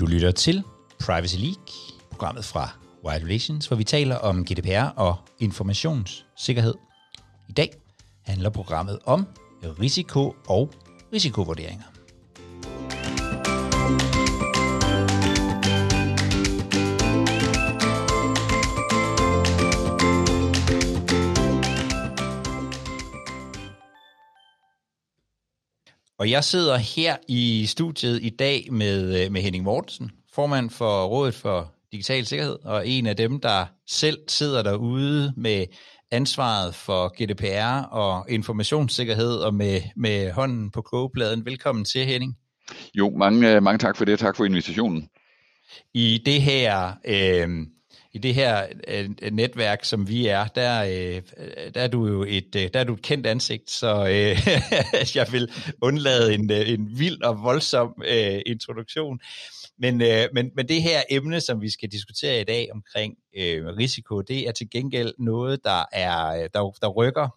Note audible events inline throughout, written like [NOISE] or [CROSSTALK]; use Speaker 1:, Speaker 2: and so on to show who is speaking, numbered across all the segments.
Speaker 1: Du lytter til Privacy League, programmet fra Wild Relations, hvor vi taler om GDPR og informationssikkerhed. I dag handler programmet om risiko og risikovurderinger. Og jeg sidder her i studiet i dag med, øh, med Henning Mortensen, formand for Rådet for Digital Sikkerhed, og en af dem, der selv sidder derude med ansvaret for GDPR og informationssikkerhed og med, med hånden på kogepladen. Velkommen til, Henning.
Speaker 2: Jo, mange, øh, mange tak for det, tak for invitationen.
Speaker 1: I det her øh, i det her øh, øh, netværk, som vi er, der, øh, øh, der er du jo et, øh, der er du et kendt ansigt, så øh, [LAUGHS] jeg vil undlade en, øh, en vild og voldsom øh, introduktion. Men, øh, men, men det her emne, som vi skal diskutere i dag omkring øh, risiko, det er til gengæld noget, der er øh, der, der rykker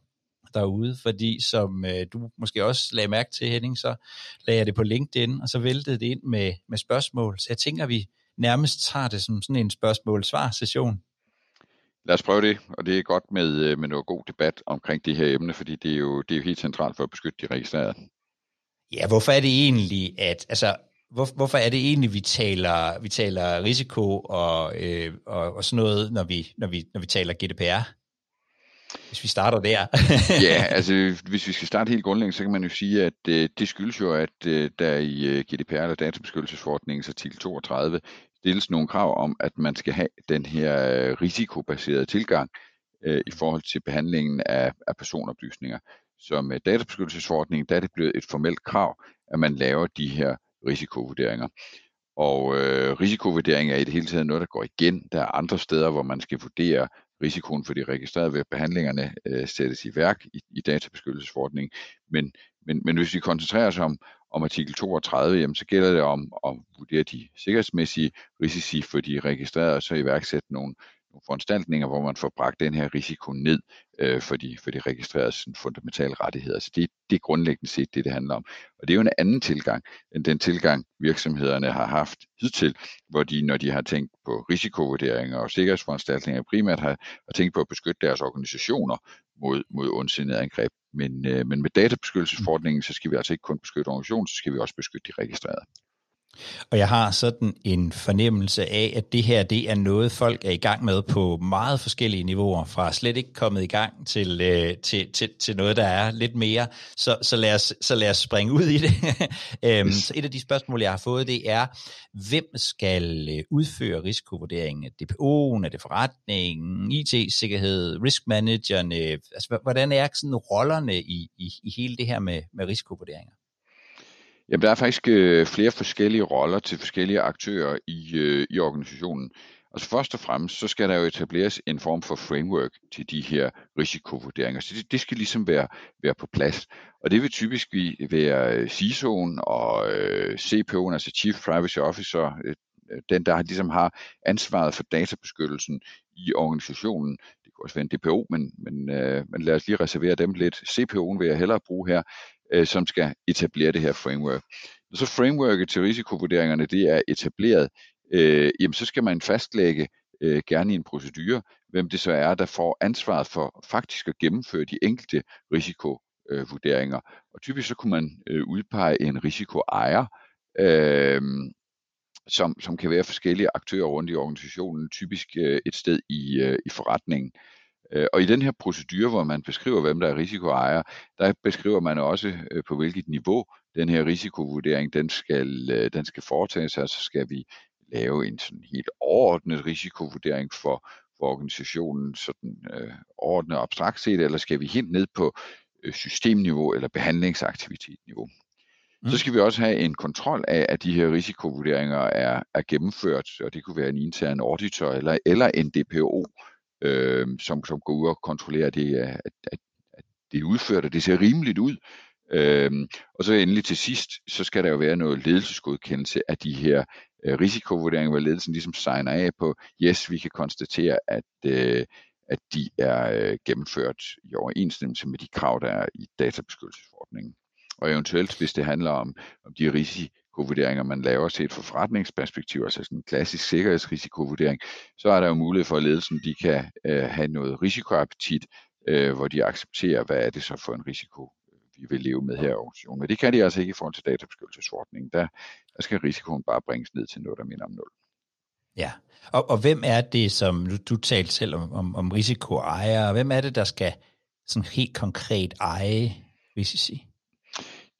Speaker 1: derude, fordi som øh, du måske også lagde mærke til, Henning, så lagde jeg det på LinkedIn, og så væltede det ind med, med spørgsmål. Så jeg tænker, vi, nærmest tager det som sådan en spørgsmål-svar-session.
Speaker 2: Lad os prøve det, og det er godt med, øh, med noget god debat omkring det her emne, fordi det er jo, det er jo helt centralt for at beskytte de registrerede.
Speaker 1: Ja, hvorfor er det egentlig, at, altså, hvor, hvorfor er det egentlig, vi taler, vi taler risiko og, øh, og, og sådan noget, når vi, når, vi, når vi taler GDPR? Hvis vi starter der. [LAUGHS]
Speaker 2: ja, [LAUGHS] altså hvis vi skal starte helt grundlæggende, så kan man jo sige, at øh, det skyldes jo, at øh, der i øh, GDPR, eller databeskyttelsesforordningens artikel 32, stilles nogle krav om, at man skal have den her øh, risikobaserede tilgang øh, i forhold til behandlingen af, af personoplysninger. Så med databeskyttelsesforordningen, der er det blevet et formelt krav, at man laver de her risikovurderinger. Og øh, risikovurdering er i det hele taget noget, der går igen. Der er andre steder, hvor man skal vurdere risikoen for de registrerede ved, behandlingerne øh, sættes i værk i, i databeskyttelsesforordningen. Men, men, men hvis vi koncentrerer os om, om artikel 32, jamen, så gælder det om at vurdere de sikkerhedsmæssige risici for de registrerede, og så iværksætte nogle, nogle foranstaltninger, hvor man får bragt den her risiko ned øh, for, de, for de registrerede sådan, fundamentale rettigheder. Så det, det er grundlæggende set det, det handler om. Og det er jo en anden tilgang, end den tilgang virksomhederne har haft hidtil, hvor de, når de har tænkt på risikovurderinger og sikkerhedsforanstaltninger, primært har, har tænkt på at beskytte deres organisationer mod, mod ondsindede angreb. Men, øh, men med databeskyttelsesforordningen, så skal vi altså ikke kun beskytte organisationen, så skal vi også beskytte de registrerede.
Speaker 1: Og jeg har sådan en fornemmelse af, at det her det er noget, folk er i gang med på meget forskellige niveauer, fra slet ikke kommet i gang til, øh, til, til, til noget, der er lidt mere. Så, så, lad, os, så lad os springe ud i det. [LAUGHS] øhm, så et af de spørgsmål, jeg har fået, det er, hvem skal øh, udføre risikovurderingen? DPO'en, er det forretningen, IT-sikkerhed, riskmanagerne? Altså, hvordan er sådan rollerne i, i, i hele det her med, med risikovurderinger?
Speaker 2: Jamen, der er faktisk øh, flere forskellige roller til forskellige aktører i, øh, i organisationen. Altså først og fremmest, så skal der jo etableres en form for framework til de her risikovurderinger. Så det, det skal ligesom være, være på plads. Og det vil typisk være øh, CISO'en og øh, CPO'en, altså Chief Privacy Officer, øh, øh, den der ligesom har ansvaret for databeskyttelsen i organisationen. Det kunne også være en DPO, men, men, øh, men lad os lige reservere dem lidt. CPO'en vil jeg hellere bruge her øh, som skal etablere det her framework. Når så frameworket til risikovurderingerne det er etableret, øh, jamen så skal man fastlægge øh, gerne i en procedure, hvem det så er, der får ansvaret for faktisk at gennemføre de enkelte risikovurderinger. Og typisk så kunne man øh, udpege en risikoejer, øh, som, som kan være forskellige aktører rundt i organisationen, typisk øh, et sted i, øh, i forretningen. Øh, og i den her procedure, hvor man beskriver, hvem der er risikoejer, der beskriver man også øh, på hvilket niveau den her risikovurdering den skal, øh, den skal foretages. Altså skal vi lave en sådan helt overordnet risikovurdering for, for organisationen, sådan øh, overordnet abstrakt set, eller skal vi helt ned på systemniveau eller behandlingsaktivitetsniveau. Mm. Så skal vi også have en kontrol af, at de her risikovurderinger er, er gennemført, og det kunne være en intern auditor eller, eller en DPO, øh, som, som går ud og kontrollerer, det, at, at, at det er udført, og det ser rimeligt ud. Øhm, og så endelig til sidst, så skal der jo være noget ledelsesgodkendelse af de her øh, risikovurderinger, hvor ledelsen ligesom signer af på, yes, vi kan konstatere, at, øh, at de er øh, gennemført i overensstemmelse med de krav, der er i databeskyttelsesforordningen. Og eventuelt, hvis det handler om, om de risici risikovurderinger, man laver set fra forretningsperspektiv, altså sådan en klassisk sikkerhedsrisikovurdering, så er der jo mulighed for, at ledelsen de kan øh, have noget risikoappetit, øh, hvor de accepterer, hvad er det så for en risiko, vi vil leve med her i organisationen. Men det kan de altså ikke i forhold til databeskyttelsesordningen. Der, der skal risikoen bare bringes ned til noget, der minder om nul.
Speaker 1: Ja, og, og hvem er det, som du, du talte selv om, om, om risikoejere, hvem er det, der skal sådan helt konkret eje risici?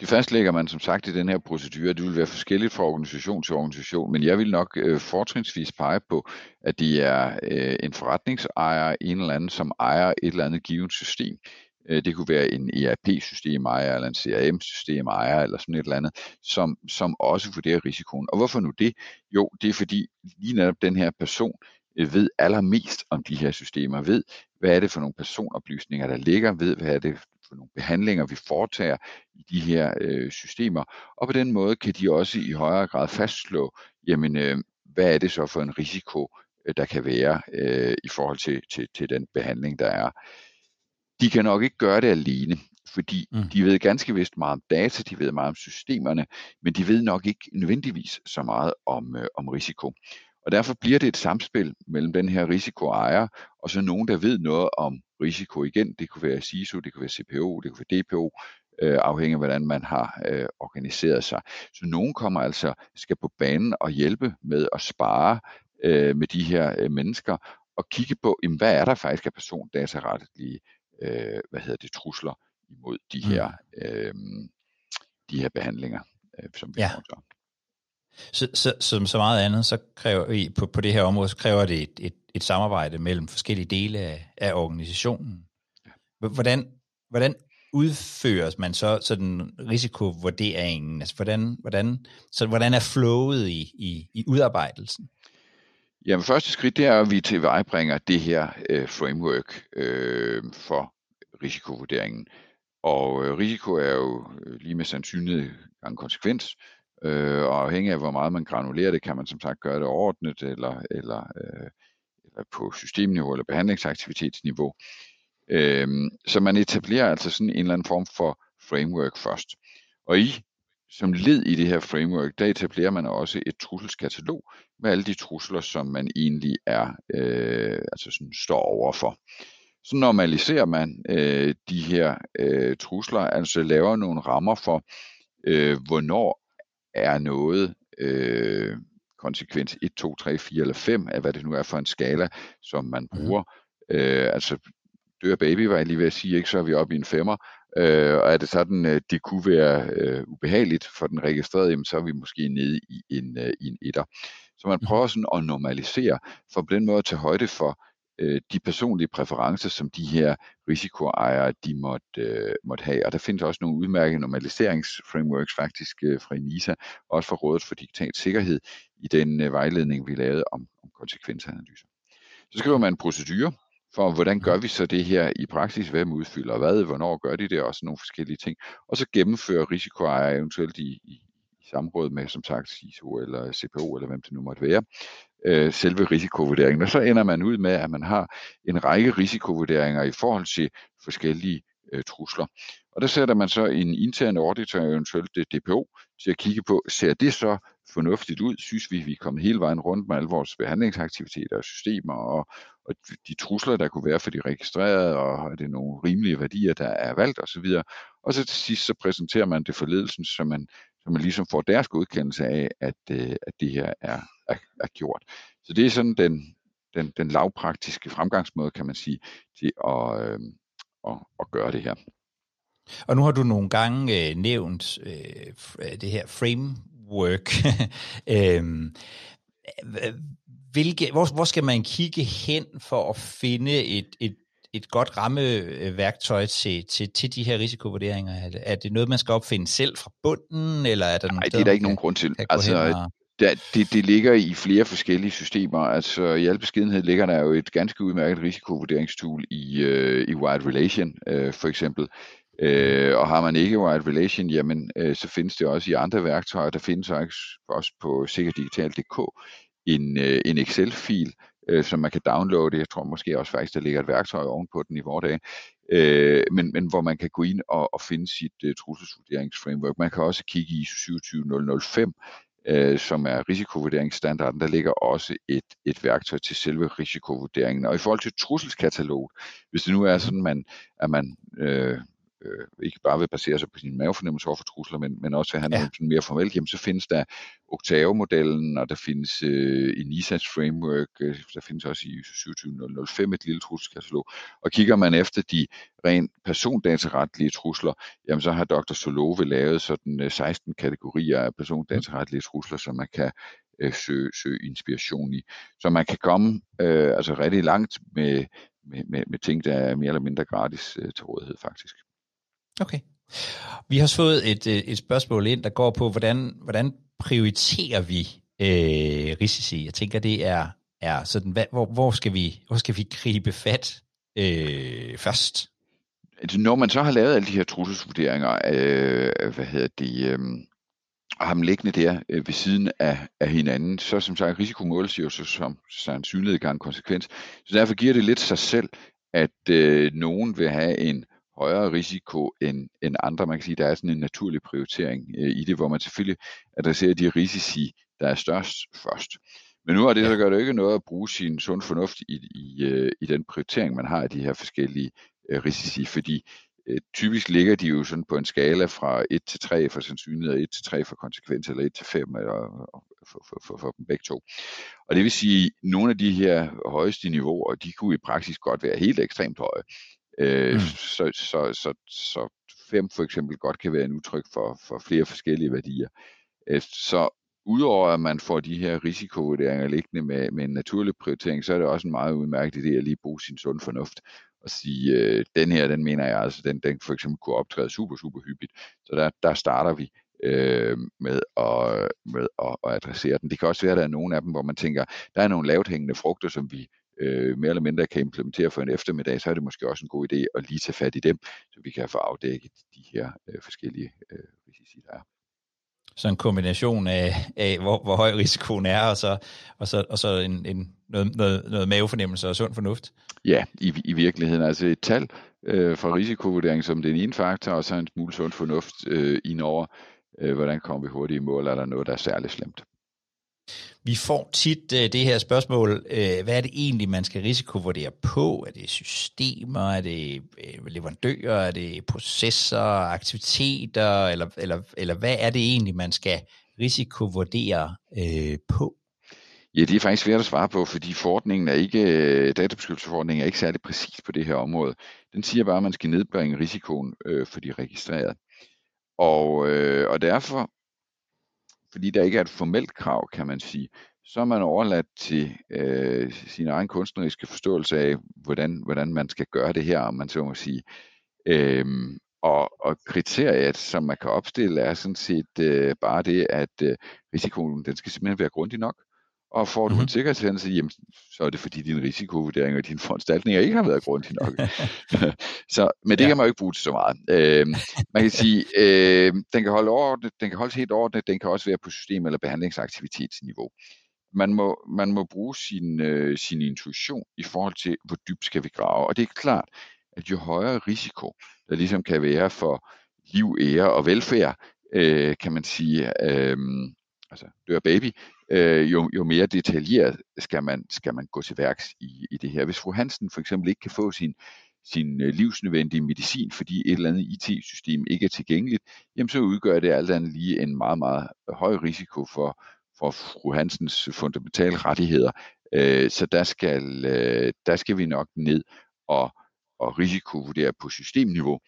Speaker 2: Det fastlægger man som sagt i den her procedure. Det vil være forskelligt fra organisation til organisation, men jeg vil nok øh, fortrinsvis pege på, at de er øh, en forretningsejer, en eller anden, som ejer et eller andet givet system. Øh, det kunne være en ERP-system ejer, eller en CRM-system ejer, eller sådan et eller andet, som, som også vurderer risikoen. Og hvorfor nu det? Jo, det er fordi lige netop den her person øh, ved allermest om de her systemer, ved, hvad er det for nogle personoplysninger, der ligger, ved, hvad er det for nogle behandlinger, vi foretager i de her øh, systemer, og på den måde kan de også i højere grad fastslå, jamen, øh, hvad er det så for en risiko, øh, der kan være øh, i forhold til, til, til den behandling, der er. De kan nok ikke gøre det alene, fordi mm. de ved ganske vist meget om data, de ved meget om systemerne, men de ved nok ikke nødvendigvis så meget om, øh, om risiko. Og derfor bliver det et samspil mellem den her risikoejer og så nogen, der ved noget om risiko igen. Det kunne være CISO, det kunne være CPO, det kunne være DPO, øh, afhængig af hvordan man har øh, organiseret sig. Så nogen kommer altså, skal på banen og hjælpe med at spare øh, med de her øh, mennesker og kigge på, jamen, hvad er der faktisk af persondataretlige øh, hvad hedder det, trusler imod de mm. her, øh, de her behandlinger, øh, som vi ja.
Speaker 1: Så, så, som så meget andet, så kræver I på, på det her område, så kræver det et, et, et samarbejde mellem forskellige dele af, af organisationen. Hvordan, hvordan udføres man så sådan risikovurderingen? Altså hvordan, hvordan, så hvordan er flowet i, i, i udarbejdelsen?
Speaker 2: Jamen første skridt det er, at vi tilvejebringer det her øh, framework øh, for risikovurderingen. Og øh, risiko er jo øh, lige med sandsynlighed en konsekvens, øh, og afhængig af hvor meget man granulerer det, kan man som sagt gøre det ordnet eller, eller, øh, eller på systemniveau eller behandlingsaktivitetsniveau. Øh, så man etablerer altså sådan en eller anden form for framework først. Og i som led i det her framework, der etablerer man også et trusselskatalog med alle de trusler, som man egentlig er, øh, altså sådan står overfor. Så normaliserer man øh, de her øh, trusler, altså laver nogle rammer for, øh, hvornår er noget øh, konsekvens 1, 2, 3, 4 eller 5 af hvad det nu er for en skala, som man mhm. bruger. Mm. Øh, altså dør baby, var jeg lige ved at sige, ikke, så er vi oppe i en femmer, Øh, og er det sådan, at det kunne være øh, ubehageligt for den registrerede, jamen, så er vi måske nede i en, øh, i en etter. Så man mhm. prøver sådan at normalisere, for på den måde at tage højde for øh, de personlige præferencer, som de her risikoejere, de måtte, øh, måtte have. Og der findes også nogle udmærkede normaliseringsframeworks faktisk øh, fra ENISA, også fra Rådet for Digital Sikkerhed, i den øh, vejledning, vi lavede om, om konsekvensanalyser. Så skriver man en procedure, for hvordan gør vi så det her i praksis, hvem udfylder hvad, hvornår gør de det, og sådan nogle forskellige ting. Og så gennemfører risikoejere eventuelt i, i, i samråd med, som sagt, CISO eller CPO, eller hvem det nu måtte være, øh, selve risikovurderingen. Og så ender man ud med, at man har en række risikovurderinger i forhold til forskellige øh, trusler. Og der sætter man så en intern auditor, eventuelt det DPO, til at kigge på, ser det så fornuftigt ud? Synes vi, vi er kommet hele vejen rundt med alle vores behandlingsaktiviteter og systemer, og, og de trusler, der kunne være for de registrerede, og er det nogle rimelige værdier, der er valgt osv. Og så til sidst, så præsenterer man det for ledelsen, så man, så man ligesom får deres godkendelse af, at, øh, at det her er, er, er gjort. Så det er sådan den, den, den lavpraktiske fremgangsmåde, kan man sige, til at, øh, at, at gøre det her.
Speaker 1: Og nu har du nogle gange øh, nævnt øh, det her framework. [LAUGHS] øh, hvilke, hvor, hvor skal man kigge hen for at finde et, et, et godt rammeværktøj til, til, til de her risikovurderinger? Er det, er det noget, man skal opfinde selv fra bunden, eller er der
Speaker 2: Nej, det er der ikke nogen grund til. Altså, og... der, det, det ligger i flere forskellige systemer. Altså i al beskedenhed ligger der jo et ganske udmærket risikovurderingstool i, øh, i Wired Relation øh, for eksempel. Øh, og har man ikke Wired Relation, jamen øh, så findes det også i andre værktøjer. Der findes også på sikkerdigital.dk en, øh, en Excel-fil, øh, som man kan downloade. Jeg tror måske også faktisk, der ligger et værktøj ovenpå den i vores dag. Øh, men, men hvor man kan gå ind og, og finde sit øh, trusselsvurderingsframework. Man kan også kigge i ISO 27005, øh, som er risikovurderingsstandarden, der ligger også et, et værktøj til selve risikovurderingen. Og i forhold til trusselskatalog, hvis det nu er sådan, man, at man øh, øh, ikke bare vil basere sig på sin mavefornemmelse over for trusler, men, men også have ja. noget sådan mere formelt, jamen så findes der Octave-modellen, og der findes øh, i NISA's framework, øh, der findes også i 27005 et lille trusselskatalog, og kigger man efter de rent persondataretlige trusler, jamen så har Dr. Solove lavet sådan øh, 16 kategorier af persondataretlige trusler, som man kan øh, søge, søge inspiration i. Så man kan komme øh, altså rigtig langt med, med, med, med ting, der er mere eller mindre gratis øh, til rådighed faktisk.
Speaker 1: Okay. Vi har fået et, øh, et spørgsmål ind, der går på, hvordan, hvordan prioriterer vi øh, risici? Jeg tænker, det er, er sådan, hvad, hvor, hvor, skal vi, hvor skal vi gribe fat øh, først?
Speaker 2: Altså, når man så har lavet alle de her trusselsvurderinger, øh, hvad hedder det, øh, og har dem liggende der øh, ved siden af, af hinanden, så som sagt, risiko måles jo så som sandsynlighedsgang konsekvens. Så derfor giver det lidt sig selv, at øh, nogen vil have en højere risiko end, end andre. Man kan sige, at der er sådan en naturlig prioritering øh, i det, hvor man selvfølgelig adresserer de risici, der er størst først. Men nu er det, så gør det ikke noget at bruge sin sund fornuft i, i, øh, i den prioritering, man har af de her forskellige øh, risici, fordi øh, typisk ligger de jo sådan på en skala fra 1 til 3 for sandsynlighed, og 1 til 3 for konsekvens, eller 1 til 5 eller, for, for, for, for dem begge to. Og det vil sige, at nogle af de her højeste niveauer, de kunne i praksis godt være helt ekstremt høje. Øh, mm. så, så, så, så 5 for eksempel godt kan være en udtryk for, for flere forskellige værdier. Øh, så udover at man får de her risikovurderinger liggende med, med en naturlig prioritering, så er det også en meget udmærket idé at lige bruge sin sund fornuft og sige, øh, den her, den mener jeg altså, den, den for eksempel kunne optræde super, super hyppigt. Så der, der starter vi øh, med, at, med at, at adressere den. Det kan også være, at der er nogle af dem, hvor man tænker, der er nogle lavt hængende frugter, som vi øh, mere eller mindre kan implementere for en eftermiddag, så er det måske også en god idé at lige tage fat i dem, så vi kan få afdækket de her øh, forskellige øh, risici, der er.
Speaker 1: Så en kombination af, af hvor, hvor høj risikoen er, og så, og så, og så en, en, noget, noget, noget mavefornemmelse og sund fornuft?
Speaker 2: Ja, i, i virkeligheden. Altså et tal øh, for risikovurdering som den ene faktor, og så en smule sund fornuft øh, indover, øh, hvordan kommer vi hurtigt i mål, er der noget, der er særligt slemt.
Speaker 1: Vi får tit uh, det her spørgsmål, uh, hvad er det egentlig, man skal risikovurdere på? Er det systemer, er det uh, leverandører, er det processer, aktiviteter, eller, eller, eller hvad er det egentlig, man skal risikovurdere uh, på?
Speaker 2: Ja, det er faktisk svært at svare på, fordi forordningen er ikke, databeskyttelsesforordningen er ikke særlig præcis på det her område. Den siger bare, at man skal nedbringe risikoen øh, for de registrerede. Og, øh, og derfor fordi der ikke er et formelt krav, kan man sige, så er man overladt til øh, sin egen kunstneriske forståelse af, hvordan, hvordan man skal gøre det her, om man så må sige. Øhm, og, og kriteriet, som man kan opstille, er sådan set øh, bare det, at øh, risikoen den skal simpelthen være grundig nok. Og får du mm-hmm. en sikkerhedshændelse, jamen, så er det fordi din risikovurdering og dine foranstaltninger ikke har været grundige nok. [LAUGHS] så, men det ja. kan man jo ikke bruge til så meget. Øh, man kan sige, øh, den kan holde ordnet, den kan holdes helt ordnet, den kan også være på system- eller behandlingsaktivitetsniveau. Man må, man må bruge sin, øh, sin intuition i forhold til, hvor dybt skal vi grave. Og det er klart, at jo højere risiko, der ligesom kan være for liv, ære og velfærd, øh, kan man sige, øh, altså dør baby, øh, jo, jo mere detaljeret skal man, skal man gå til værks i, i det her. Hvis fru Hansen for eksempel ikke kan få sin, sin øh, livsnødvendige medicin, fordi et eller andet IT-system ikke er tilgængeligt, jamen så udgør det alt andet lige en meget, meget høj risiko for, for fru Hansens fundamentale rettigheder. Øh, så der skal, øh, der skal vi nok ned og, og risikovurdere på systemniveau,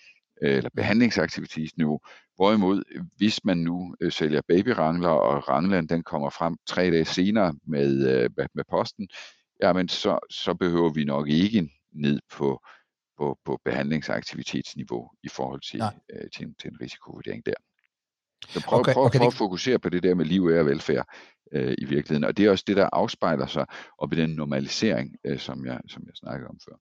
Speaker 2: øh, eller behandlingsaktivitetsniveau, Hvorimod, hvis man nu øh, sælger babyrangler, og ranglen den kommer frem tre dage senere med, øh, med posten, jamen så, så behøver vi nok ikke ned på, på, på behandlingsaktivitetsniveau i forhold til, øh, til, en, til en risikovurdering der. Så prøv, okay, prøv, okay, prøv at fokusere på det der med liv, og velfærd øh, i virkeligheden. Og det er også det, der afspejler sig op i den normalisering, øh, som, jeg, som jeg snakkede om før.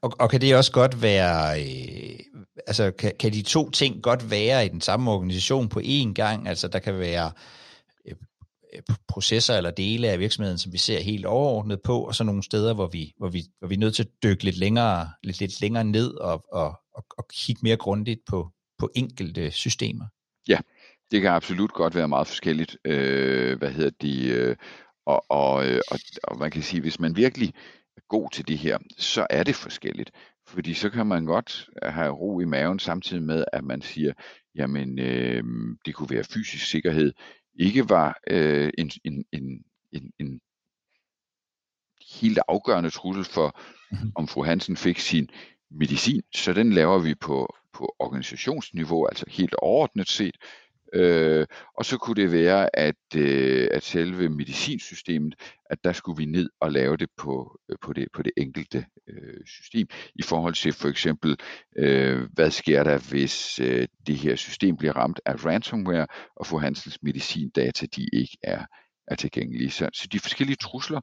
Speaker 1: Og, og kan det også godt være, øh, altså kan, kan de to ting godt være i den samme organisation på én gang? Altså der kan være øh, øh, processer eller dele af virksomheden, som vi ser helt overordnet på, og så nogle steder, hvor vi, hvor vi, hvor vi er nødt til at dykke lidt længere, lidt, lidt længere ned og, og, og, og kigge mere grundigt på, på enkelte systemer.
Speaker 2: Ja, det kan absolut godt være meget forskelligt. Øh, hvad hedder de? Øh, og, og, øh, og, og man kan sige, hvis man virkelig god til det her, så er det forskelligt. Fordi så kan man godt have ro i maven samtidig med, at man siger, jamen øh, det kunne være fysisk sikkerhed, ikke var øh, en, en, en, en, en helt afgørende trussel for, mm-hmm. om fru Hansen fik sin medicin, så den laver vi på, på organisationsniveau, altså helt overordnet set. Øh, og så kunne det være, at, øh, at selve medicinsystemet, at der skulle vi ned og lave det på, øh, på, det, på det enkelte øh, system. I forhold til for eksempel, øh, hvad sker der, hvis øh, det her system bliver ramt af ransomware, og for Hansens medicindata, de ikke er, er tilgængelige. Så, så de forskellige trusler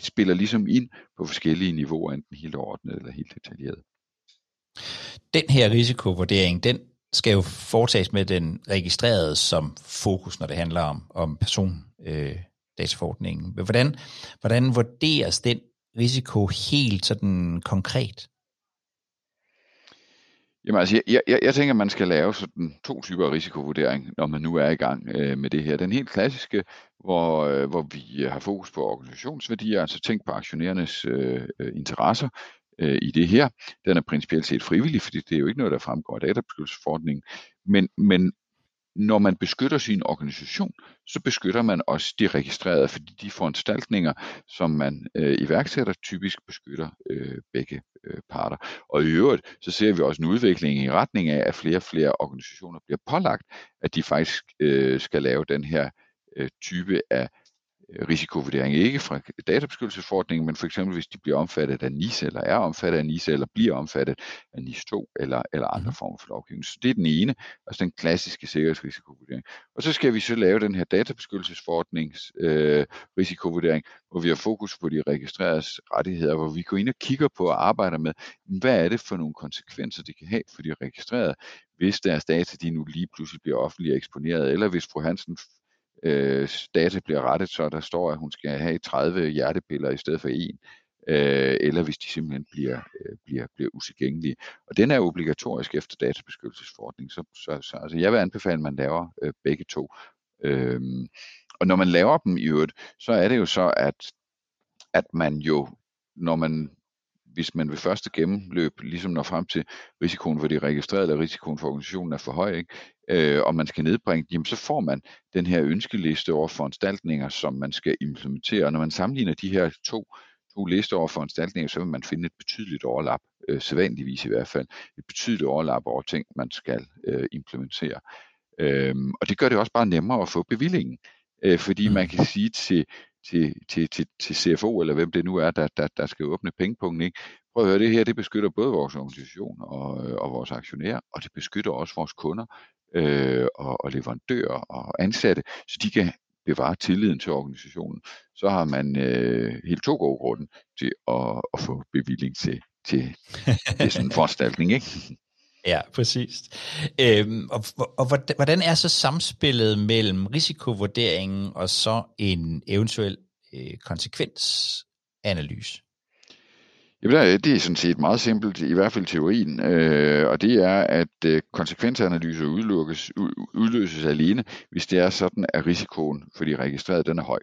Speaker 2: spiller ligesom ind på forskellige niveauer, enten helt ordnet eller helt detaljeret.
Speaker 1: Den her risikovurdering, den skal jo foretages med den registrerede som fokus, når det handler om, om persondataforordningen. Øh, hvordan, hvordan vurderes den risiko helt sådan konkret?
Speaker 2: Jamen altså, jeg, jeg, jeg tænker, at man skal lave sådan to typer risikovurdering, når man nu er i gang øh, med det her. Den helt klassiske, hvor, øh, hvor vi har fokus på organisationsværdier, altså tænk på aktionærernes øh, øh interesser, øh, i det her. Den er principielt set frivillig, fordi det er jo ikke noget, der fremgår af databeskyttelsesforordningen. Men, men når man beskytter sin organisation, så beskytter man også de registrerede, fordi de foranstaltninger, som man øh, iværksætter, typisk beskytter øh, begge øh, parter. Og i øvrigt, så ser vi også en udvikling i retning af, at flere og flere organisationer bliver pålagt, at de faktisk øh, skal lave den her øh, type af risikovurdering, ikke fra databeskyttelsesforordningen, men for eksempel hvis de bliver omfattet af NIS, eller er omfattet af NIS, eller bliver omfattet af NIS 2, eller, eller andre mhm. former for lovgivning. Så det er den ene, altså den klassiske sikkerhedsrisikovurdering. Og så skal vi så lave den her databeskyttelsesforordnings øh, risikovurdering, hvor vi har fokus på de registreredes rettigheder, hvor vi går ind og kigger på og arbejder med, hvad er det for nogle konsekvenser, det kan have for de registrerede, hvis deres data de nu lige pludselig bliver offentligt eksponeret, eller hvis fru Hansen øh, data bliver rettet, så der står, at hun skal have 30 hjertepiller i stedet for en, øh, eller hvis de simpelthen bliver, øh, bliver, bliver utilgængelige. Og den er obligatorisk efter databeskyttelsesforordningen, så, så, så altså jeg vil anbefale, at man laver øh, begge to. Øh, og når man laver dem i øvrigt, så er det jo så, at, at man jo, når man hvis man ved første gennemløb ligesom når frem til risikoen for de registrerede, eller risikoen for organisationen er for høj, ikke? Øh, og man skal nedbringe jamen så får man den her ønskeliste over foranstaltninger, som man skal implementere. Og når man sammenligner de her to, to lister over foranstaltninger, så vil man finde et betydeligt overlap, øh, sædvanligvis i hvert fald, et betydeligt overlap over ting, man skal øh, implementere. Øh, og det gør det også bare nemmere at få bevillingen, øh, fordi man kan sige til til, til, til, til CFO, eller hvem det nu er, der, der, der skal åbne pengepunkten. Ikke? Prøv at høre, det her det beskytter både vores organisation og, øh, og vores aktionærer, og det beskytter også vores kunder øh, og, og leverandører og ansatte, så de kan bevare tilliden til organisationen. Så har man øh, helt to gode grunde til at, at få bevilling til, til, til sådan en foranstaltning. Ikke? [LAUGHS]
Speaker 1: Ja, præcis. Øhm, og, og hvordan er så samspillet mellem risikovurderingen og så en eventuel øh, konsekvensanalyse?
Speaker 2: Jamen, det er sådan set meget simpelt, i hvert fald teorien, øh, og det er, at øh, konsekvensanalyser udlukkes, udløses alene, hvis det er sådan, at risikoen for de registrerede den er høj.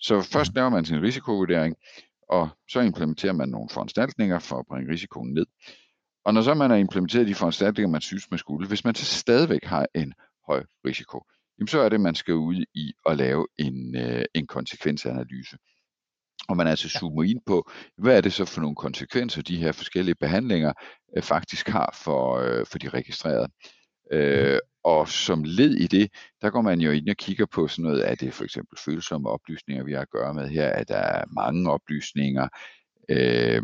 Speaker 2: Så først laver man sin risikovurdering, og så implementerer man nogle foranstaltninger for at bringe risikoen ned. Og når så man har implementeret de foranstaltninger, man synes, man skulle, hvis man så stadigvæk har en høj risiko, jamen så er det, man skal ud i at lave en, øh, en konsekvensanalyse. Og man altså zoomer ind på, hvad er det så for nogle konsekvenser, de her forskellige behandlinger øh, faktisk har for, øh, for de registrerede. Øh, og som led i det, der går man jo ind og kigger på sådan noget, er det for eksempel følsomme oplysninger, vi har at gøre med her, at der er mange oplysninger, øh,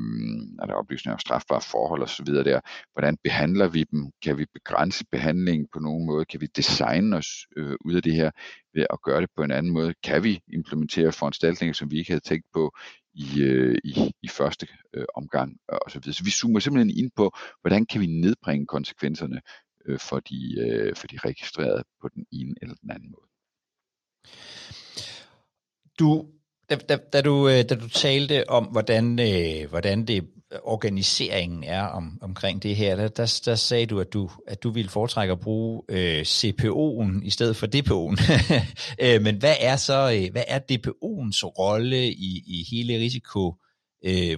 Speaker 2: er der oplysninger om strafbare forhold osv. der. Hvordan behandler vi dem? Kan vi begrænse behandlingen på nogen måde? Kan vi designe os øh, ud af det her ved at gøre det på en anden måde? Kan vi implementere foranstaltninger, som vi ikke havde tænkt på i, øh, i, i første øh, omgang og så videre. Så vi zoomer simpelthen ind på, hvordan kan vi nedbringe konsekvenserne øh, for, de, øh, for de registrerede på den ene eller den anden måde.
Speaker 1: du, da, da, da, du, øh, da du talte om, hvordan, øh, hvordan det organiseringen er om, omkring det her, der, der, der sagde du, at du, at du ville foretrække at bruge øh, CPO'en i stedet for DPO'en. [LAUGHS] Øh, men hvad er så øh, hvad er DPO'ens rolle i, i hele risiko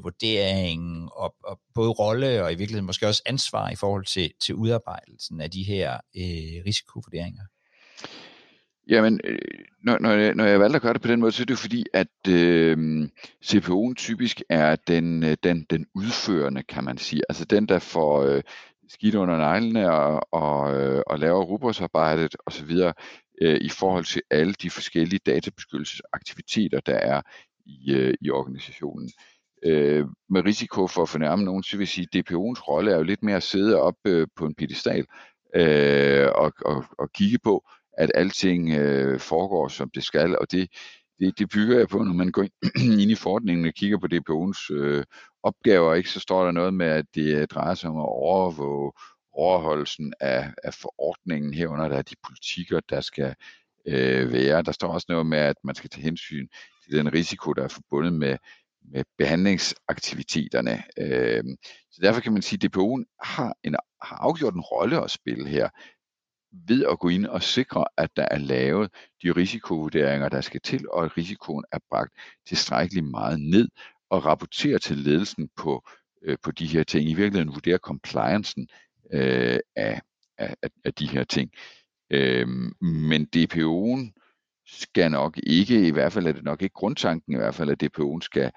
Speaker 1: vurderingen og, og både rolle og i virkeligheden måske også ansvar i forhold til, til udarbejdelsen af de her øh, risikovurderinger?
Speaker 2: Jamen, øh, når, når, jeg, når jeg valgte at gøre det på den måde, så er det jo fordi, at øh, CPO'en typisk er den, øh, den, den udførende, kan man sige. Altså den, der får øh, skidt under neglene og, og, øh, og laver rubrosarbejdet osv. Øh, i forhold til alle de forskellige databeskyttelsesaktiviteter, der er i, øh, i organisationen. Øh, med risiko for at fornærme nogen, så vil jeg sige, at DPO'ens rolle er jo lidt mere at sidde op øh, på en pedestal øh, og, og, og kigge på, at alting øh, foregår, som det skal, og det, det, det bygger jeg på, når man går ind [CLEARS THROAT] i forordningen og kigger på DPO'ens øh, opgaver, ikke, så står der noget med, at det øh, drejer sig om at overvåge overholdelsen af, af forordningen herunder, der er de politikker, der skal øh, være. Der står også noget med, at man skal tage hensyn til den risiko, der er forbundet med, med behandlingsaktiviteterne. Øh, så derfor kan man sige, at DPO'en har, en, har afgjort en rolle at spille her ved at gå ind og sikre, at der er lavet de risikovurderinger, der skal til, og at risikoen er bragt tilstrækkeligt meget ned, og rapportere til ledelsen på, øh, på de her ting. I virkeligheden vurdere compliancen øh, af, af, af de her ting. Øh, men DPO'en skal nok ikke, i hvert fald er det nok ikke grundtanken i hvert fald, at DPO'en skal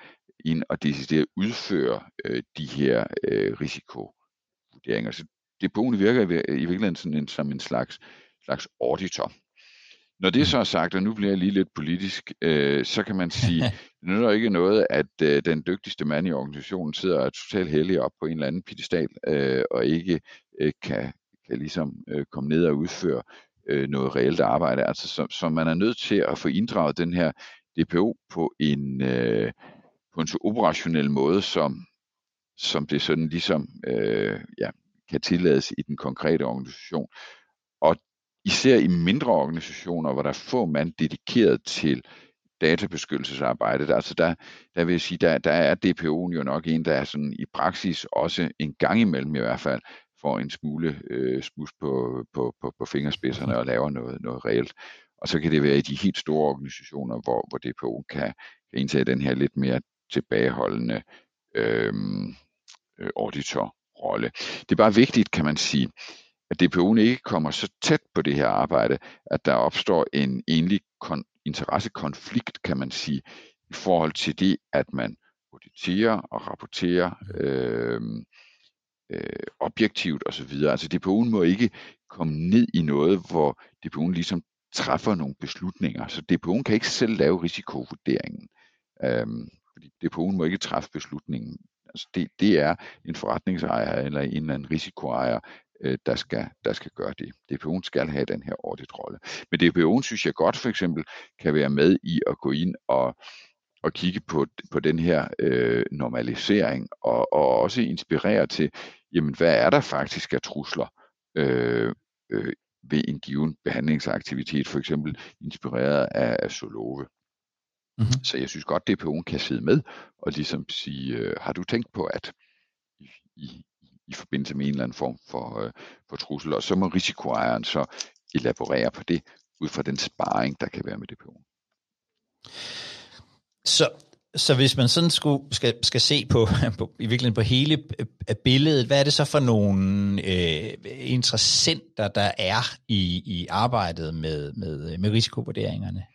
Speaker 2: ind og decideret udføre øh, de her øh, risikovurderinger. Så DPO'en virker i, i virkeligheden sådan en, som en slags, slags auditor. Når det så er sagt, og nu bliver jeg lige lidt politisk, øh, så kan man sige, [LAUGHS] det nytter ikke noget, at øh, den dygtigste mand i organisationen sidder og totalt heldig op på en eller anden pedestal, øh, og ikke øh, kan, kan ligesom øh, komme ned og udføre øh, noget reelt arbejde. Altså, så, så man er nødt til at få inddraget den her DPO på en, øh, på en så operationel måde, som, som det sådan ligesom øh, ja, kan tillades i den konkrete organisation. Og især i mindre organisationer, hvor der er få mand dedikeret til databeskyttelsesarbejdet, altså der, der vil jeg sige, der, der er DPO'en jo nok en, der er sådan i praksis også en gang imellem i hvert fald, får en smule øh, smus på, på, på, på fingerspidserne og laver noget, noget reelt. Og så kan det være i de helt store organisationer, hvor, hvor DPO kan, kan indtage den her lidt mere tilbageholdende øhm, øh, auditor rolle. Det er bare vigtigt, kan man sige, at DPU'en ikke kommer så tæt på det her arbejde, at der opstår en egentlig kon- interessekonflikt, kan man sige, i forhold til det, at man auditerer og rapporterer øh, øh, objektivt osv. Altså DPU'en må ikke komme ned i noget, hvor DPU'en ligesom træffer nogle beslutninger. Så DPU'en kan ikke selv lave risikovurderingen. Øh, fordi DPU'en må ikke træffe beslutningen. Altså det, det er en forretningsejer eller en eller anden risikoejer, øh, der, skal, der skal gøre det. DPO'en skal have den her auditrolle. Men DPO'en synes jeg godt for eksempel kan være med i at gå ind og, og kigge på, på den her øh, normalisering og, og også inspirere til, jamen hvad er der faktisk af trusler øh, øh, ved en given behandlingsaktivitet, for eksempel inspireret af, af Solove. Mm-hmm. Så jeg synes godt, DPO'en kan sidde med og ligesom sige, øh, har du tænkt på, at i, i, i forbindelse med en eller anden form for, øh, for trussel, og så må risikoejeren så elaborere på det, ud fra den sparring, der kan være med DPO'en.
Speaker 1: Så, så hvis man sådan skulle, skal, skal se på, [LAUGHS] på, i virkeligheden på hele øh, billedet, hvad er det så for nogle øh, interessenter, der er i, i arbejdet med, med, med risikovurderingerne?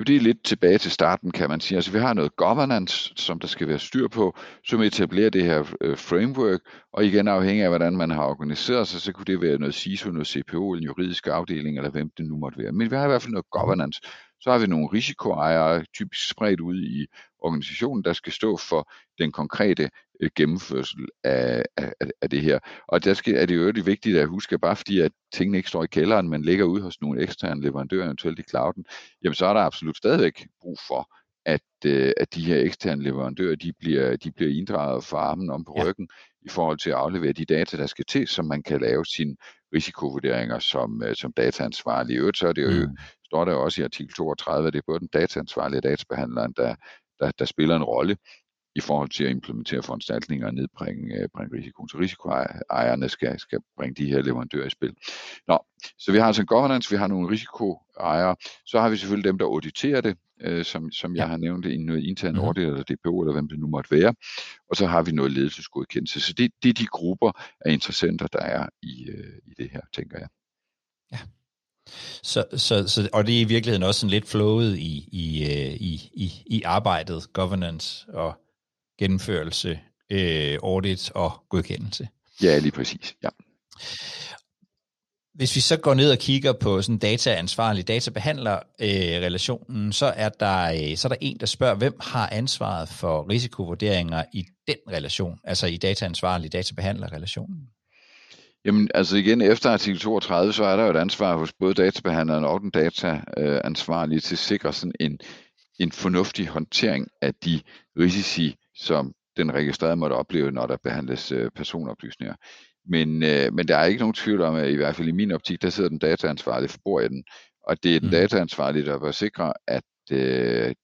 Speaker 2: Jo, det er lidt tilbage til starten, kan man sige. Altså, vi har noget governance, som der skal være styr på, som etablerer det her øh, framework, og igen afhængig af, hvordan man har organiseret sig, så kunne det være noget CISO, noget CPO, en juridisk afdeling, eller hvem det nu måtte være. Men vi har i hvert fald noget governance. Så har vi nogle risikoejere, typisk spredt ud i organisationen, der skal stå for den konkrete gennemførsel af, af, af det her. Og der skal, er det jo det vigtigt at huske, at bare fordi at tingene ikke står i kælderen, men ligger ude hos nogle eksterne leverandører, eventuelt i clouden, jamen så er der absolut stadigvæk brug for, at, øh, at de her eksterne leverandører, de bliver, de bliver inddraget for armen om på ja. ryggen, i forhold til at aflevere de data, der skal til, så man kan lave sin risikovurderinger som, øh, som dataansvarlig. I øvrigt så er det jo, mm. står der også i artikel 32, at det er både den dataansvarlige og databehandleren, der, der, der spiller en rolle i forhold til at implementere foranstaltninger og nedbringe øh, bringe risikoen. Så risikoejerne skal, skal bringe de her leverandører i spil. Nå, så vi har altså en governance, vi har nogle risikoejere, så har vi selvfølgelig dem, der auditerer det, øh, som, som jeg har nævnt i noget intern mm-hmm. audit, eller DPO, eller hvem det nu måtte være. Og så har vi noget ledelsesgodkendelse. Så det, det er de grupper af interessenter, der er i, øh, i det her, tænker jeg.
Speaker 1: Ja. Så, så, så, og det er i virkeligheden også sådan lidt flowet i, i, øh, i, i, i arbejdet, governance og gennemførelse, øh, audit og godkendelse.
Speaker 2: Ja, lige præcis. Ja.
Speaker 1: Hvis vi så går ned og kigger på sådan dataansvarlig databehandler øh, relationen, så er der øh, så er der en der spørger, hvem har ansvaret for risikovurderinger i den relation, altså i dataansvarlig databehandler relationen?
Speaker 2: Jamen, altså igen, efter artikel 32, så er der jo et ansvar hos både databehandleren og den dataansvarlige til at sikre sådan en, en fornuftig håndtering af de risici, som den registrerede måtte opleve, når der behandles øh, personoplysninger. Men, øh, men der er ikke nogen tvivl om, at i hvert fald i min optik, der sidder den dataansvarlige for bordenden, og det er den mm. dataansvarlige, der bør sikre, at øh,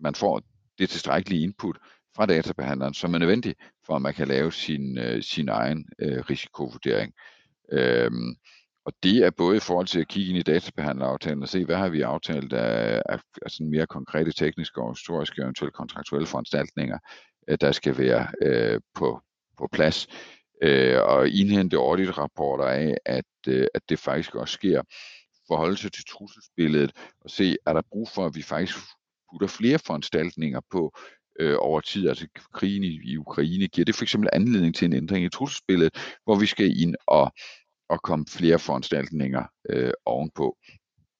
Speaker 2: man får det tilstrækkelige input fra databehandleren, som er nødvendig for, at man kan lave sin, øh, sin egen øh, risikovurdering. Øhm, og det er både i forhold til at kigge ind i databehandleraftalen og se, hvad har vi aftalt af, af, af sådan mere konkrete tekniske og historiske og eventuelt kontraktuelle foranstaltninger, der skal være øh, på, på plads. Øh, og indhente audit-rapporter af, at, øh, at det faktisk også sker. Forholde sig til trusselsbilledet og se, er der brug for, at vi faktisk putter flere foranstaltninger på, øh, over tid, altså krigen i, i Ukraine, giver det for eksempel anledning til en ændring i trusselsbilledet, hvor vi skal ind og, og komme flere foranstaltninger øh, ovenpå.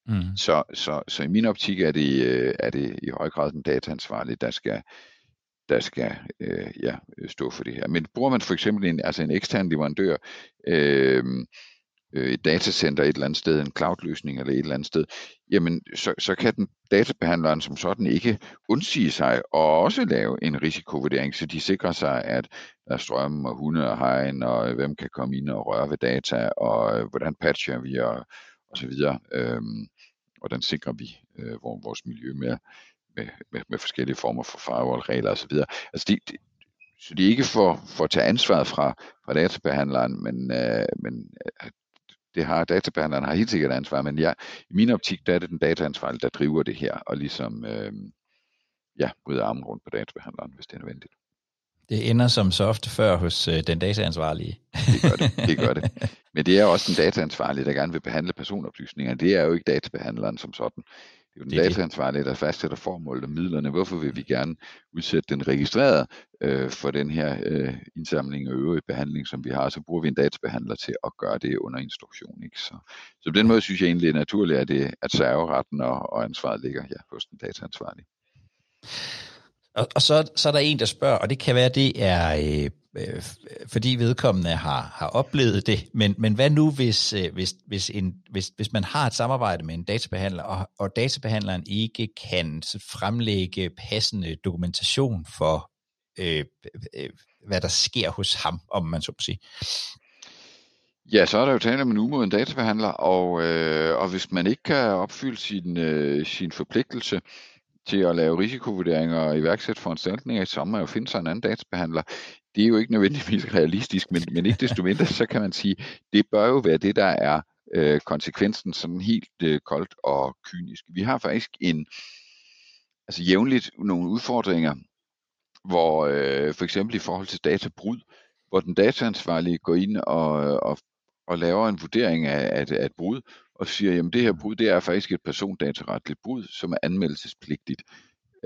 Speaker 2: Mm. Så, så, så i min optik er det, øh, er det i høj grad den dataansvarlige, der skal, der skal øh, ja, øh, stå for det her. Men bruger man for eksempel en, altså en ekstern leverandør, øh, øh, et datacenter et eller andet sted, en cloud-løsning eller et eller andet sted, jamen så, så kan den databehandleren som sådan ikke undsige sig og også lave en risikovurdering, så de sikrer sig, at der er strøm og hunde og hegn, og øh, hvem kan komme ind og røre ved data, og hvordan patcher vi og, og så videre. Øhm, hvordan sikrer vi øh, vores miljø med, med, med, med forskellige former for firewall-regler osv. Altså det, det, så det er ikke for, for at tage ansvaret fra, fra databehandleren, men, øh, men øh, det har databehandleren har helt sikkert ansvar, men jeg, i min optik, der er det den dataansvarlige, der driver det her, og ligesom øh, ja, bryder armen rundt på databehandleren, hvis det er nødvendigt.
Speaker 1: Det ender som så ofte før hos øh, den dataansvarlige.
Speaker 2: det gør det, det gør det. [LAUGHS] Men det er også den dataansvarlige, der gerne vil behandle personoplysninger. Det er jo ikke databehandleren som sådan. Det er jo den det dataansvarlige, der fastsætter formålet og midlerne. Hvorfor vil vi gerne udsætte den registrerede øh, for den her øh, indsamling og øvrige behandling, som vi har? Så bruger vi en databehandler til at gøre det under instruktion. Ikke? Så, så på den måde synes jeg egentlig, det er naturligt, at, det, at serveretten og, og ansvaret ligger her hos den dataansvarlige.
Speaker 1: Og, og så, så er der en, der spørger, og det kan være, det er øh, øh, fordi vedkommende har, har oplevet det, men, men hvad nu, hvis, øh, hvis, hvis, en, hvis, hvis man har et samarbejde med en databehandler, og, og databehandleren ikke kan fremlægge passende dokumentation for, øh, øh, øh, hvad der sker hos ham, om man så må sige?
Speaker 2: Ja, så er der jo tale om en umoden databehandler, og, øh, og hvis man ikke kan opfylde sin, øh, sin forpligtelse, til at lave risikovurderinger og iværksætte foranstaltninger, så må jo finde sig en anden databehandler. Det er jo ikke nødvendigvis [LAUGHS] realistisk, men, men ikke desto mindre, så kan man sige, det bør jo være det, der er øh, konsekvensen sådan helt øh, koldt og kynisk. Vi har faktisk en, altså jævnligt nogle udfordringer, hvor øh, for eksempel i forhold til databrud, hvor den dataansvarlige går ind og, og, og laver en vurdering af, af, af et brud, og siger, jamen det her brud, det er faktisk et persondataretligt brud, som er anmeldelsespligtigt.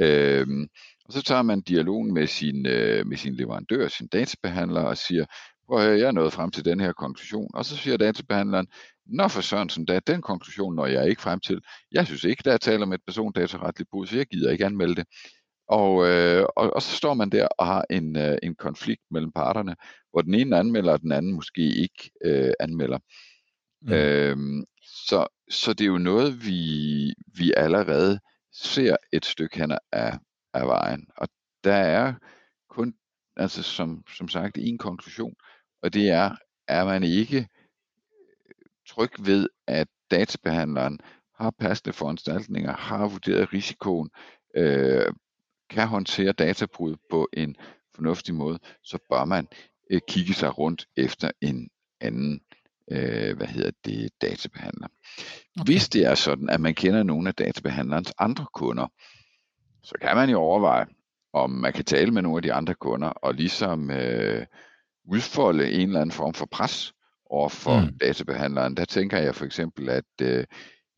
Speaker 2: Øhm, og så tager man dialogen med sin, øh, med sin leverandør, sin databehandler, og siger, prøv at høre, jeg er nået frem til den her konklusion. Og så siger databehandleren, Nå for Sørensen, da den konklusion når jeg ikke frem til. Jeg synes ikke, der er tale om et persondataretligt brud, så jeg gider ikke anmelde det. Og, øh, og, og så står man der og har en, øh, en konflikt mellem parterne, hvor den ene anmelder, og den anden måske ikke øh, anmelder. Mm. Øhm, så, så det er jo noget, vi, vi allerede ser et stykke hen af, af vejen. Og der er kun, altså som, som sagt, en konklusion, og det er, er man ikke øh, tryg ved, at databehandleren har passende foranstaltninger, har vurderet risikoen, øh, kan håndtere databrud på en fornuftig måde, så bør man øh, kigge sig rundt efter en anden øh, hvad hedder det, databehandler. Okay. Hvis det er sådan, at man kender nogle af databehandlerens andre kunder, så kan man jo overveje, om man kan tale med nogle af de andre kunder og ligesom øh, udfolde en eller anden form for pres over for mm. databehandleren. Der tænker jeg for eksempel, at øh,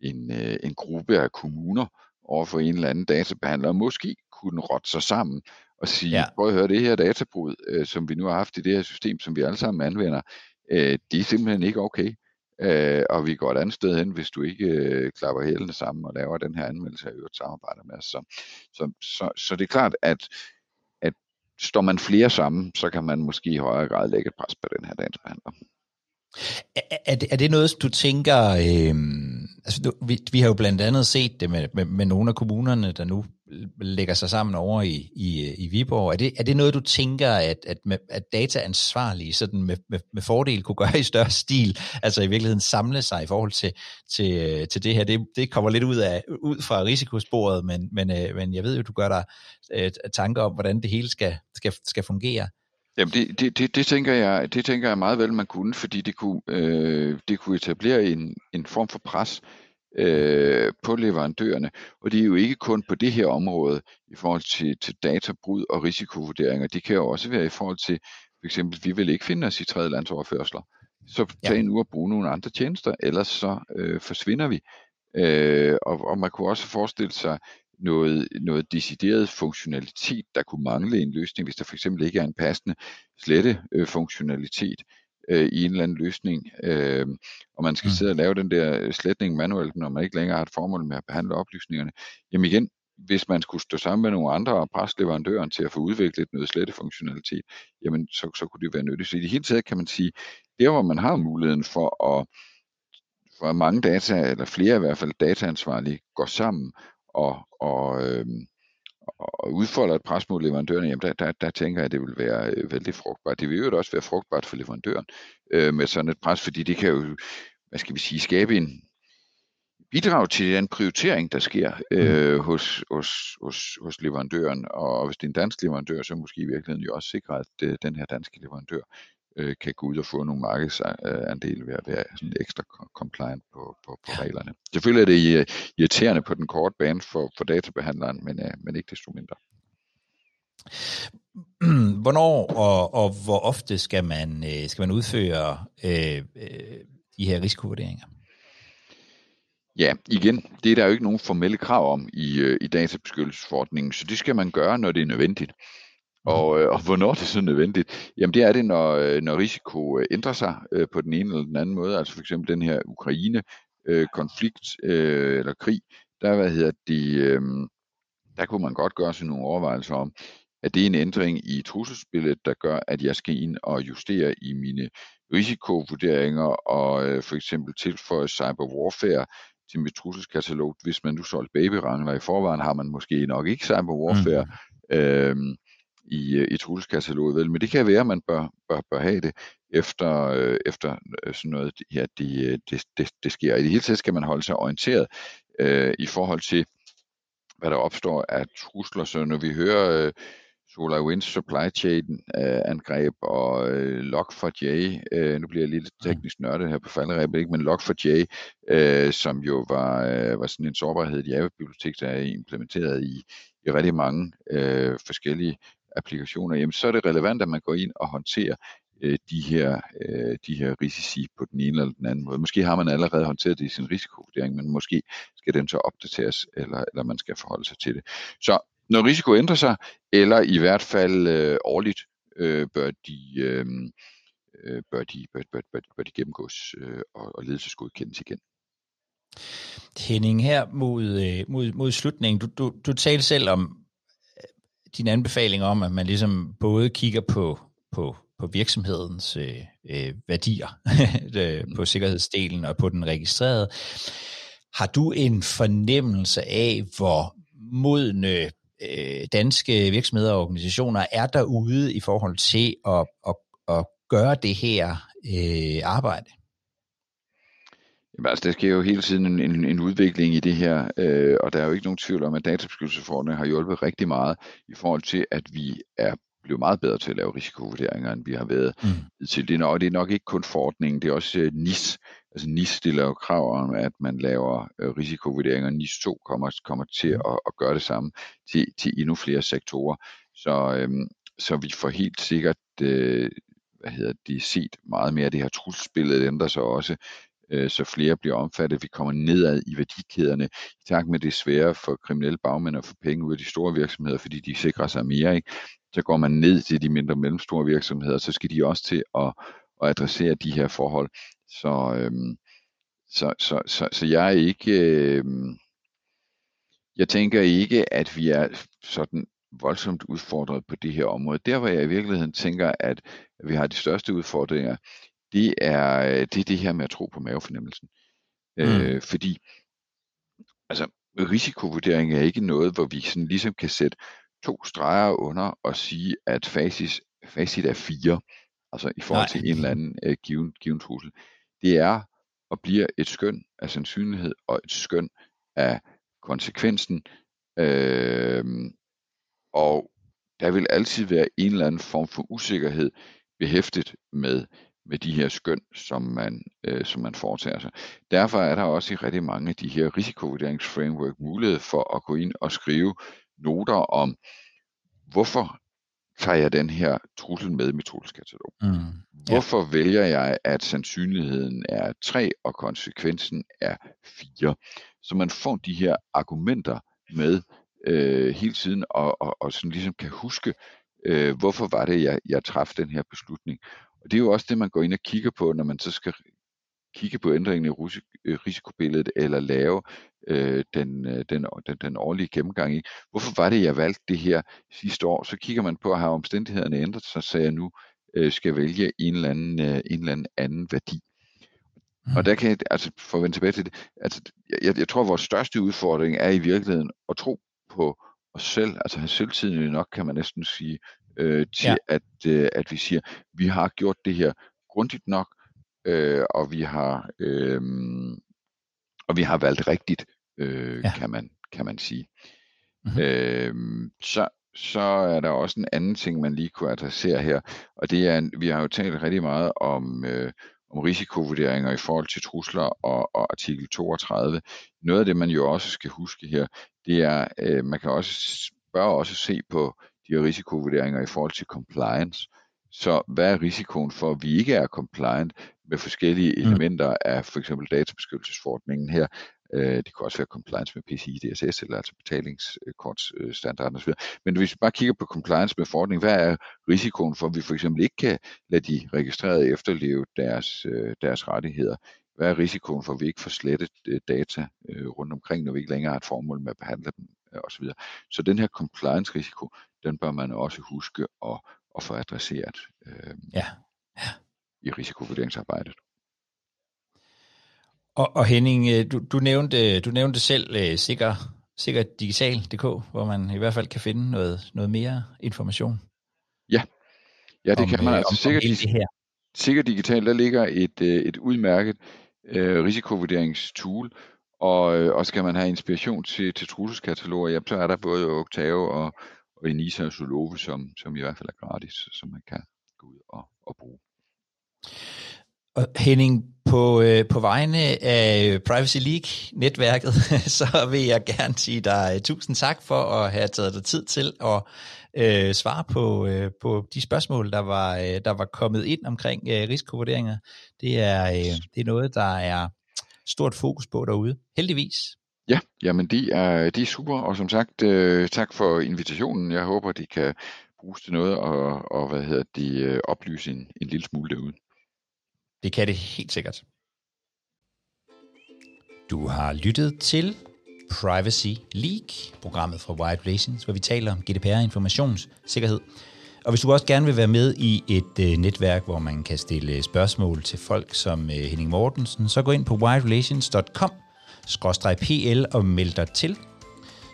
Speaker 2: en, øh, en gruppe af kommuner over for en eller anden databehandler måske kunne rotte sig sammen og sige, ja. prøv at høre, det her databrud, øh, som vi nu har haft i det her system, som vi alle sammen anvender, øh, det er simpelthen ikke okay. Øh, og vi går et andet sted hen, hvis du ikke øh, klapper hælene sammen og laver den her anmeldelse af øvrigt samarbejder med os. Så, så, så, så det er klart, at, at står man flere sammen, så kan man måske i højere grad lægge et pres på den her databehandler.
Speaker 1: Er, er, det, er det noget, du tænker, øh, altså du, vi, vi har jo blandt andet set det med, med, med nogle af kommunerne, der nu lægger sig sammen over i, i, i Viborg. Er det, er det noget, du tænker, at, at, at dataansvarlige sådan med, med, med fordel kunne gøre i større stil, altså i virkeligheden samle sig i forhold til, til, til det her? Det, det kommer lidt ud, af, ud fra risikosporet, men, men, øh, men jeg ved jo, du gør dig øh, tanker om, hvordan det hele skal, skal, skal fungere.
Speaker 2: Jamen det, det, det, det, tænker jeg, det tænker jeg meget vel, man kunne, fordi det kunne, øh, det kunne etablere en, en form for pres øh, på leverandørerne. Og det er jo ikke kun på det her område i forhold til, til databrud og risikovurderinger. Det kan jo også være i forhold til, for eksempel, vi vil ikke finde os i tredje landsoverførsler. Så tag ja. uge og bruge nogle andre tjenester, ellers så øh, forsvinder vi. Øh, og, og man kunne også forestille sig, noget, noget decideret funktionalitet, der kunne mangle en løsning, hvis der for eksempel ikke er en passende slette øh, funktionalitet øh, i en eller anden løsning, øh, og man skal mm. sidde og lave den der sletning manuelt, når man ikke længere har et formål med at behandle oplysningerne. Jamen igen, hvis man skulle stå sammen med nogle andre og presse leverandøren til at få udviklet noget slette funktionalitet, jamen så, så kunne det være nyttigt. Så i det hele taget kan man sige, der hvor man har muligheden for at for mange data, eller flere i hvert fald dataansvarlige, går sammen og, og, øh, og udfolder et pres mod leverandørerne, jamen der, der, der tænker jeg, at det vil være øh, vældig frugtbart. Det vil jo også være frugtbart for leverandøren øh, med sådan et pres, fordi det kan jo, hvad skal vi sige, skabe en bidrag til den prioritering, der sker øh, mm. hos, hos, hos, hos leverandøren. Og hvis det er en dansk leverandør, så måske i virkeligheden jo også sikre, at øh, den her danske leverandør øh, kan gå ud og få nogle markedsandele ved at være sådan ekstra compliant på, på, på reglerne. Selvfølgelig er det irriterende på den korte bane for, for databehandleren, men, øh, men ikke desto mindre. [CLEARS THROAT]
Speaker 1: Hvornår og, og hvor ofte skal man, øh, skal man udføre øh, øh, de her risikovurderinger?
Speaker 2: Ja, igen, det er der jo ikke nogen formelle krav om i, øh, i databeskyttelsesforordningen, så det skal man gøre, når det er nødvendigt. Og, øh, og hvornår det er så nødvendigt? Jamen det er det, når, øh, når risiko øh, ændrer sig øh, på den ene eller den anden måde. Altså for eksempel den her Ukraine-konflikt øh, eller krig, der, hvad hedder det, øh, der kunne man godt gøre sig nogle overvejelser om, at det er en ændring i trusselsbilledet, der gør, at jeg skal ind og justere i mine risikovurderinger og øh, for eksempel tilføje cyber warfare til mit trusselskatalog. Hvis man nu solgte babyrangler i forvejen, har man måske nok ikke cyber warfare. Mm. Øhm, i, øh, i trusselskataloget, vel? Men det kan være, at man bør, bør, bør have det efter, øh, efter øh, sådan noget her, det, øh, det, det, det sker. I det hele taget skal man holde sig orienteret øh, i forhold til, hvad der opstår af trusler. Så når vi hører øh, SolarWinds supply chain øh, angreb og øh, Log4j, øh, nu bliver jeg lidt teknisk nørdet her på falderæbet, ikke, men Log4j, øh, som jo var, øh, var sådan en sårbarhed i Java-bibliotek, der er implementeret i, i rigtig mange øh, forskellige applikationer, jamen så er det relevant, at man går ind og håndterer øh, de, her, øh, de her risici på den ene eller den anden måde. Måske har man allerede håndteret det i sin risikovurdering, men måske skal den så opdateres, eller, eller man skal forholde sig til det. Så når risiko ændrer sig, eller i hvert fald øh, årligt, øh, bør de... Øh, øh bør de, bør, bør, bør, bør de gennemgås øh, og, og ledelsesgodkendes igen.
Speaker 1: Henning, her mod, øh, mod, mod slutningen, du, du, du talte selv om din anbefaling om, at man ligesom både kigger på, på, på virksomhedens øh, øh værdier [LAUGHS] øh, på sikkerhedsdelen og på den registrerede. Har du en fornemmelse af, hvor modne øh, danske virksomheder og organisationer er derude i forhold til at, at, at gøre det her øh, arbejde?
Speaker 2: Altså, der sker jo hele tiden en, en, en udvikling i det her, øh, og der er jo ikke nogen tvivl om, at databeskyttelsesforordningen har hjulpet rigtig meget i forhold til, at vi er blevet meget bedre til at lave risikovurderinger, end vi har været mm. til. Det er, nok, det er nok ikke kun forordningen, det er også uh, NIS. Altså NIS stiller jo krav om, at man laver uh, risikovurderinger. NIS 2 kommer, kommer til mm. at, at gøre det samme til, til endnu flere sektorer. Så, øhm, så vi får helt sikkert øh, hvad hedder det, set meget mere. Det her trusselsbillede ændrer sig også, øh, så flere bliver omfattet. Vi kommer nedad i værdikæderne, i takt med det svære for kriminelle bagmænd at få penge ud af de store virksomheder, fordi de sikrer sig mere. Ikke? Så går man ned til de mindre og mellemstore virksomheder, så skal de også til at, at adressere de her forhold. Så, øhm, så, så, så, så jeg er ikke... Øhm, jeg tænker ikke, at vi er sådan voldsomt udfordret på det her område. Der hvor jeg i virkeligheden tænker, at vi har de største udfordringer, det er det, er det her med at tro på mavefornemmelsen. Mm. Øh, fordi altså, risikovurdering er ikke noget, hvor vi sådan ligesom kan sætte to streger under og sige, at facit, facit er fire, altså i forhold Nej. til en eller anden uh, given, given trussel. Det er og bliver et skøn af sandsynlighed og et skøn af konsekvensen. Øh, og der vil altid være en eller anden form for usikkerhed behæftet med, med de her skøn, som man, øh, som man foretager sig. Derfor er der også i rigtig mange af de her risikovurderingsframework mulighed for at gå ind og skrive noter om, hvorfor tager jeg den her trussel med i mit trusselskatalog? Mm. Hvorfor vælger jeg, at sandsynligheden er 3 og konsekvensen er 4? Så man får de her argumenter med øh, hele tiden, og, og, og sådan ligesom kan huske, øh, hvorfor var det, jeg, jeg traf den her beslutning. Og det er jo også det, man går ind og kigger på, når man så skal kigge på ændringen i øh, risikobilledet, eller lave øh, den, øh, den, den, den årlige gennemgang i. Hvorfor var det, jeg valgte det her sidste år? Så kigger man på, at har omstændighederne ændret sig, så jeg nu øh, skal vælge en eller anden, øh, en eller anden, anden værdi. Mm. Og der kan jeg, altså for at vende tilbage til det, altså jeg, jeg tror, at vores største udfordring er i virkeligheden at tro på os selv, altså have selvtiden nok, kan man næsten sige, øh, til ja. at, øh, at vi siger, vi har gjort det her grundigt nok, øh, og vi har øh, og vi har valgt rigtigt, øh, ja. kan man kan man sige. Mm-hmm. Øh, så så er der også en anden ting, man lige kunne adressere her, og det er, vi har jo talt rigtig meget om, øh, om risikovurderinger i forhold til trusler og, og artikel 32. Noget af det, man jo også skal huske her, det er, øh, man kan også bør også se på de her risikovurderinger i forhold til compliance. Så hvad er risikoen for, at vi ikke er compliant med forskellige mm. elementer af for eksempel databeskyttelsesforordningen her? Øh, det kan også være compliance med PCI DSS, eller altså betalingskortsstandarden osv. Men hvis vi bare kigger på compliance med forordningen, hvad er risikoen for, at vi for eksempel ikke kan lade de registrerede efterleve deres, øh, deres rettigheder? Hvad er risikoen for, at vi ikke får slettet øh, data rundt omkring, når vi ikke længere har et formål med at behandle dem osv.? Så den her compliance-risiko, den bør man også huske at, at få adresseret øh, ja. Ja. i risikovurderingsarbejdet.
Speaker 1: Og, og Henning, øh, du, du, nævnte, du nævnte selv uh, sikker, sikker digital.dk, hvor man i hvert fald kan finde noget, noget mere information.
Speaker 2: Ja, ja det om, kan man. Altså, om, sikkert, om her. sikker digital, der ligger et, uh, et udmærket uh, risikovurderingstool, og, og skal man have inspiration til, til trusselskataloger, ja, så er der både Octave og, og Enisa og Solove, som, som i hvert fald er gratis, som man kan gå ud og, og bruge.
Speaker 1: Og Henning, på, øh, på vegne af Privacy League-netværket, [LAUGHS] så vil jeg gerne sige dig tusind tak for at have taget dig tid til at øh, svare på, øh, på de spørgsmål, der var, øh, der var kommet ind omkring øh, risikovurderinger. Det er, øh, det er noget, der er stort fokus på derude, heldigvis.
Speaker 2: Ja, jamen de er, de er super, og som sagt, øh, tak for invitationen. Jeg håber, de kan bruges til noget, og, og hvad hedder de, øh, oplyse en, en lille smule derude.
Speaker 1: Det kan det helt sikkert. Du har lyttet til Privacy League, programmet fra White Relations, hvor vi taler om GDPR informationssikkerhed. Og hvis du også gerne vil være med i et øh, netværk, hvor man kan stille spørgsmål til folk som øh, Henning Mortensen, så gå ind på whiterelations.com pl og meld dig til.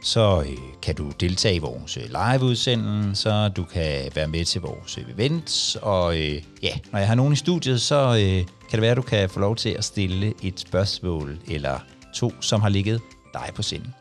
Speaker 1: så øh, kan du deltage i vores øh, liveudsendelser, du kan være med til vores øh, events, og øh, ja, når jeg har nogen i studiet, så øh, kan det være, at du kan få lov til at stille et spørgsmål eller to, som har ligget dig på sinde.